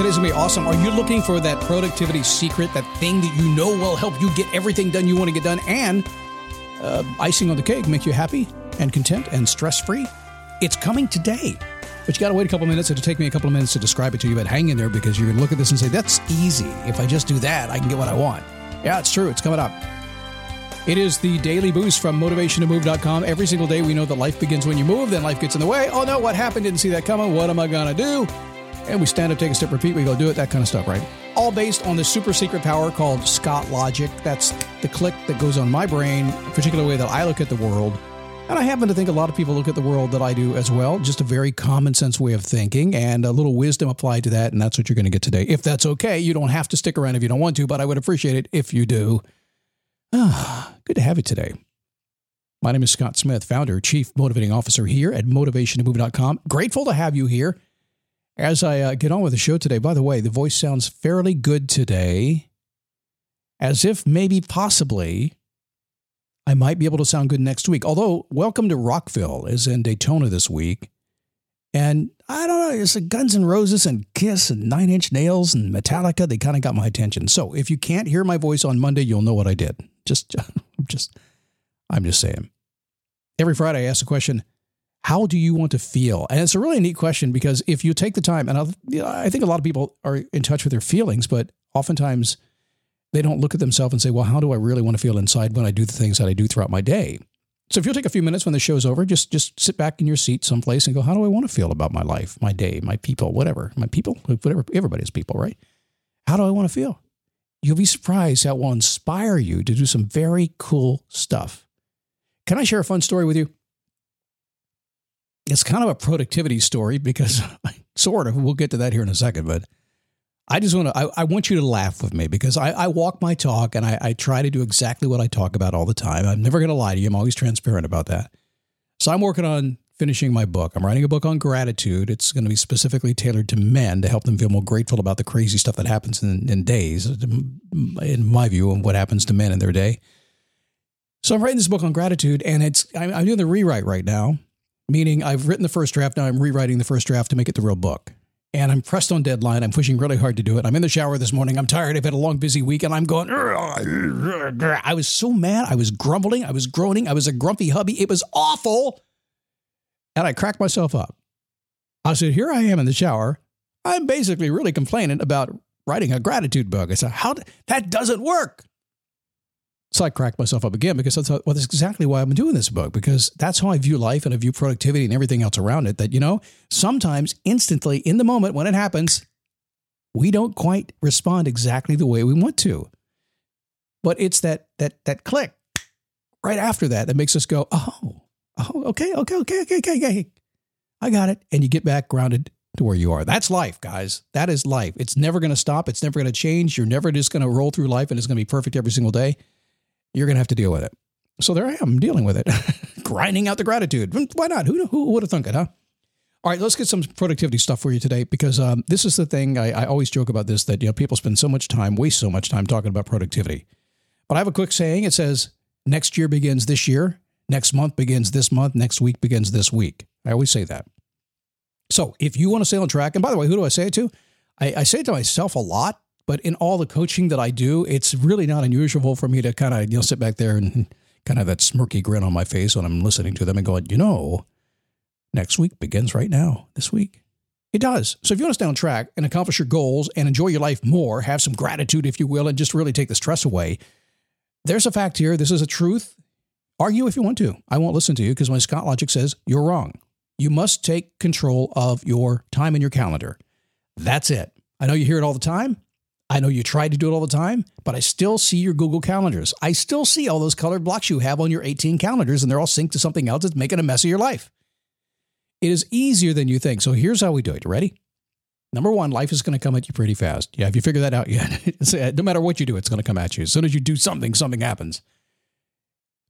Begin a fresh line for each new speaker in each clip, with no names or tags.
today's gonna be awesome. Are you looking for that productivity secret, that thing that you know will help you get everything done you want to get done, and uh, icing on the cake, make you happy and content and stress free? It's coming today. But you got to wait a couple minutes. It'll take me a couple of minutes to describe it to you, but hang in there because you're going to look at this and say, that's easy. If I just do that, I can get what I want. Yeah, it's true. It's coming up. It is the daily boost from motivationtomove.com. Every single day, we know that life begins when you move, then life gets in the way. Oh no, what happened? Didn't see that coming. What am I going to do? And we stand up, take a step, repeat, we go do it, that kind of stuff, right? All based on this super secret power called Scott Logic. That's the click that goes on my brain, a particular way that I look at the world. And I happen to think a lot of people look at the world that I do as well, just a very common sense way of thinking and a little wisdom applied to that. And that's what you're going to get today. If that's okay, you don't have to stick around if you don't want to, but I would appreciate it if you do. Ah, good to have you today. My name is Scott Smith, founder, chief motivating officer here at motivationtomove.com. Grateful to have you here. As I uh, get on with the show today, by the way, the voice sounds fairly good today, as if maybe possibly I might be able to sound good next week. Although, Welcome to Rockville is in Daytona this week. And I don't know, it's like Guns N' Roses and Kiss and Nine Inch Nails and Metallica. They kind of got my attention. So if you can't hear my voice on Monday, you'll know what I did. Just, just, I'm just saying. Every Friday, I ask a question How do you want to feel? And it's a really neat question because if you take the time, and you know, I think a lot of people are in touch with their feelings, but oftentimes they don't look at themselves and say, well, how do I really want to feel inside when I do the things that I do throughout my day? So if you'll take a few minutes when the show's over, just just sit back in your seat someplace and go, how do I want to feel about my life, my day, my people, whatever, my people, whatever, everybody's people, right? How do I want to feel? You'll be surprised how it will inspire you to do some very cool stuff. Can I share a fun story with you? It's kind of a productivity story because sort of, we'll get to that here in a second, but I just want to, I, I, want you to laugh with me because I, I walk my talk and I, I, try to do exactly what I talk about all the time. I'm never going to lie to you. I'm always transparent about that. So I'm working on finishing my book. I'm writing a book on gratitude. It's going to be specifically tailored to men to help them feel more grateful about the crazy stuff that happens in, in days, uh, in my view, and what happens to men in their day. So I'm writing this book on gratitude and it's, I'm, I'm doing the rewrite right now, meaning I've written the first draft. Now I'm rewriting the first draft to make it the real book and I'm pressed on deadline. I'm pushing really hard to do it. I'm in the shower this morning. I'm tired. I've had a long, busy week, and I'm going. I was so mad. I was grumbling. I was groaning. I was a grumpy hubby. It was awful. And I cracked myself up. I said, Here I am in the shower. I'm basically really complaining about writing a gratitude book. I said, How that doesn't work. So I cracked myself up again because I thought, well, that's exactly why I'm doing this book, because that's how I view life and I view productivity and everything else around it. That, you know, sometimes instantly in the moment when it happens, we don't quite respond exactly the way we want to. But it's that that that click right after that that makes us go, oh, oh, okay, okay, okay, okay, okay, okay. I got it. And you get back grounded to where you are. That's life, guys. That is life. It's never going to stop. It's never going to change. You're never just going to roll through life and it's going to be perfect every single day you're going to have to deal with it. So there I am dealing with it, grinding out the gratitude. Why not? Who, who would have thunk it, huh? All right, let's get some productivity stuff for you today because um, this is the thing. I, I, always joke about this that you know people spend so much time, waste so much time talking about productivity. But I have a quick saying. It says, "Next year begins this year. Next month begins this month. Next week begins this week." I always say that. So if you want to stay on track, and by the way, who do I say it to? I, I say it to myself a lot but in all the coaching that I do, it's really not unusual for me to kind of you know sit back there and kind of that smirky grin on my face when I'm listening to them and going, you know, next week begins right now, this week. It does. So if you want to stay on track and accomplish your goals and enjoy your life more, have some gratitude, if you will, and just really take the stress away, there's a fact here. This is a truth. Argue if you want to. I won't listen to you because my Scott Logic says you're wrong. You must take control of your time and your calendar. That's it. I know you hear it all the time. I know you try to do it all the time, but I still see your Google calendars. I still see all those colored blocks you have on your 18 calendars, and they're all synced to something else that's making a mess of your life. It is easier than you think. So here's how we do it. Ready? Number one, life is going to come at you pretty fast. Yeah, have you figured that out yet? Uh, no matter what you do, it's going to come at you. As soon as you do something, something happens.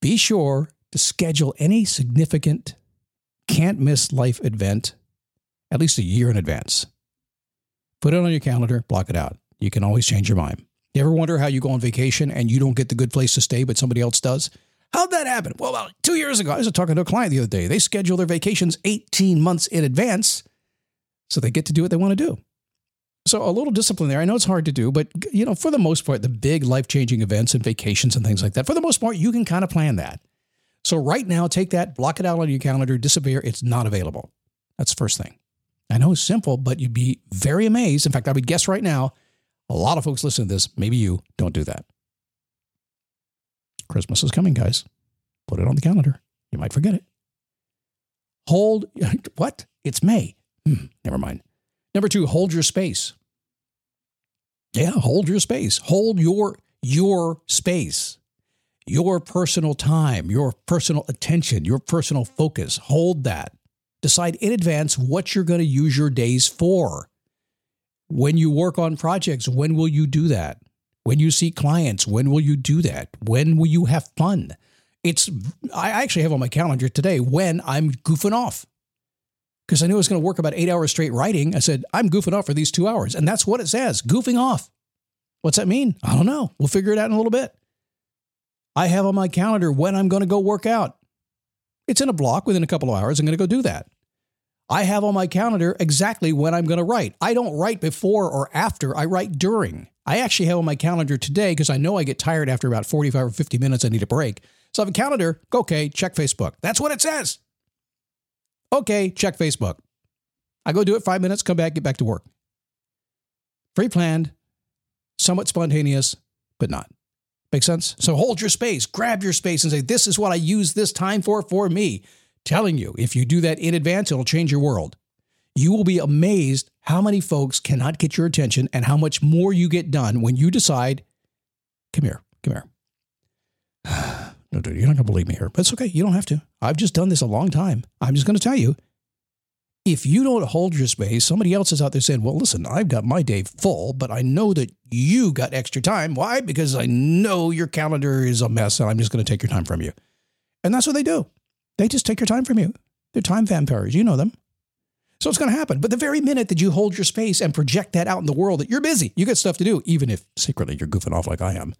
Be sure to schedule any significant, can't miss life event at least a year in advance. Put it on your calendar, block it out. You can always change your mind. You ever wonder how you go on vacation and you don't get the good place to stay, but somebody else does? How'd that happen? Well, about two years ago, I was talking to a client the other day. They schedule their vacations 18 months in advance so they get to do what they want to do. So a little discipline there. I know it's hard to do, but you know, for the most part, the big life-changing events and vacations and things like that, for the most part, you can kind of plan that. So right now, take that, block it out on your calendar, disappear. It's not available. That's the first thing. I know it's simple, but you'd be very amazed. In fact, I would guess right now, a lot of folks listen to this, maybe you don't do that. Christmas is coming, guys. Put it on the calendar. You might forget it. Hold what? It's May. Hmm, never mind. Number two, hold your space. Yeah, hold your space. Hold your your space. Your personal time, your personal attention, your personal focus. Hold that. Decide in advance what you're going to use your days for. When you work on projects, when will you do that? When you see clients, when will you do that? When will you have fun? It's I actually have on my calendar today when I'm goofing off because I knew I was going to work about eight hours straight writing. I said, I'm goofing off for these two hours. And that's what it says goofing off. What's that mean? I don't know. We'll figure it out in a little bit. I have on my calendar when I'm going to go work out. It's in a block within a couple of hours. I'm going to go do that. I have on my calendar exactly when I'm going to write. I don't write before or after, I write during. I actually have on my calendar today because I know I get tired after about 45 or 50 minutes. I need a break. So I have a calendar. Go okay, check Facebook. That's what it says. Okay, check Facebook. I go do it five minutes, come back, get back to work. Pre planned, somewhat spontaneous, but not. Make sense? So hold your space, grab your space, and say, This is what I use this time for for me. Telling you, if you do that in advance, it'll change your world. You will be amazed how many folks cannot get your attention and how much more you get done when you decide, Come here, come here. No, dude, you're not going to believe me here, but it's okay. You don't have to. I've just done this a long time. I'm just going to tell you if you don't hold your space, somebody else is out there saying, Well, listen, I've got my day full, but I know that you got extra time. Why? Because I know your calendar is a mess and I'm just going to take your time from you. And that's what they do. They just take your time from you. They're time vampires. You know them. So it's going to happen. But the very minute that you hold your space and project that out in the world that you're busy, you got stuff to do, even if secretly you're goofing off like I am,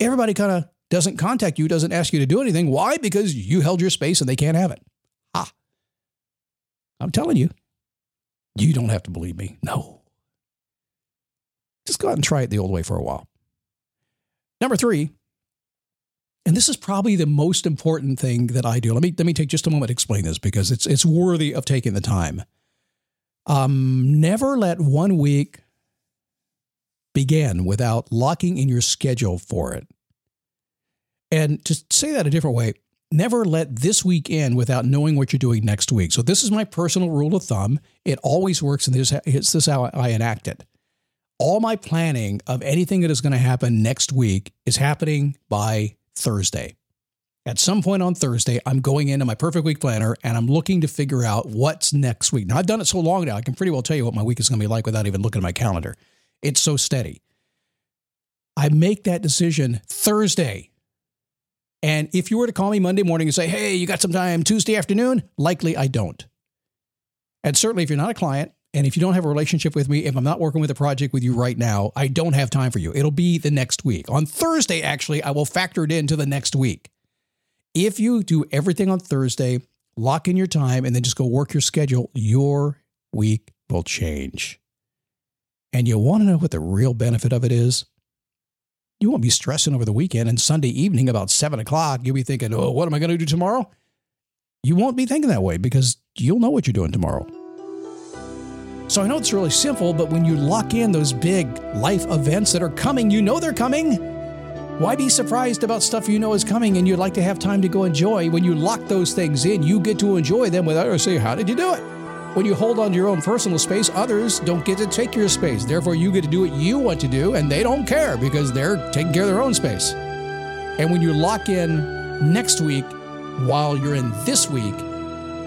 everybody kind of doesn't contact you, doesn't ask you to do anything. Why? Because you held your space and they can't have it. Ah. I'm telling you, you don't have to believe me. No. Just go out and try it the old way for a while. Number three, and this is probably the most important thing that I do. Let me let me take just a moment to explain this because it's it's worthy of taking the time. Um, never let one week begin without locking in your schedule for it. And to say that a different way, never let this week end without knowing what you're doing next week. So this is my personal rule of thumb. It always works, and this, this is how I enact it. All my planning of anything that is going to happen next week is happening by Thursday. At some point on Thursday, I'm going into my perfect week planner and I'm looking to figure out what's next week. Now, I've done it so long now, I can pretty well tell you what my week is going to be like without even looking at my calendar. It's so steady. I make that decision Thursday. And if you were to call me Monday morning and say, hey, you got some time Tuesday afternoon, likely I don't. And certainly if you're not a client and if you don't have a relationship with me, if I'm not working with a project with you right now, I don't have time for you. It'll be the next week. On Thursday, actually, I will factor it into the next week. If you do everything on Thursday, lock in your time, and then just go work your schedule, your week will change. And you want to know what the real benefit of it is? You won't be stressing over the weekend and Sunday evening about seven o'clock. You'll be thinking, oh, what am I going to do tomorrow? You won't be thinking that way because you'll know what you're doing tomorrow. So I know it's really simple, but when you lock in those big life events that are coming, you know they're coming. Why be surprised about stuff you know is coming and you'd like to have time to go enjoy? When you lock those things in, you get to enjoy them without or say, How did you do it? When you hold on to your own personal space, others don't get to take your space. Therefore, you get to do what you want to do, and they don't care because they're taking care of their own space. And when you lock in next week while you're in this week,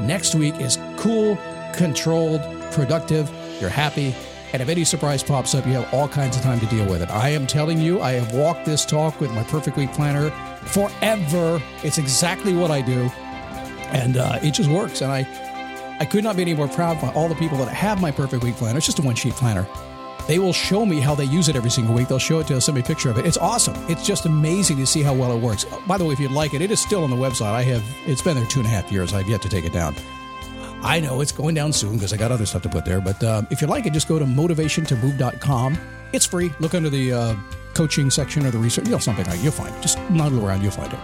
next week is cool, controlled, productive, you're happy, and if any surprise pops up, you have all kinds of time to deal with it. I am telling you, I have walked this talk with my Perfect Week Planner forever. It's exactly what I do, and uh, it just works. And I, I could not be any more proud of all the people that have my Perfect Week Planner. It's just a one sheet planner. They will show me how they use it every single week. They'll show it to us, send me a picture of it. It's awesome. It's just amazing to see how well it works. By the way, if you'd like it, it is still on the website. I have it's been there two and a half years. I've yet to take it down. I know it's going down soon because I got other stuff to put there. But uh, if you like it, just go to motivationtomove.com. It's free. Look under the uh, coaching section or the research, you know, something like You'll find it. Just noodle around, you'll find it.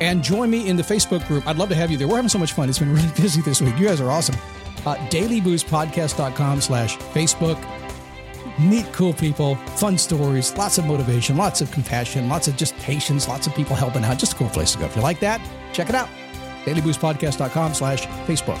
And join me in the Facebook group. I'd love to have you there. We're having so much fun. It's been really busy this week. You guys are awesome. Uh, dailyboostpodcast.com slash Facebook. Meet cool people, fun stories, lots of motivation, lots of compassion, lots of just patience, lots of people helping out. Just a cool place to go. If you like that, check it out. dailyboostpodcast.com slash Facebook.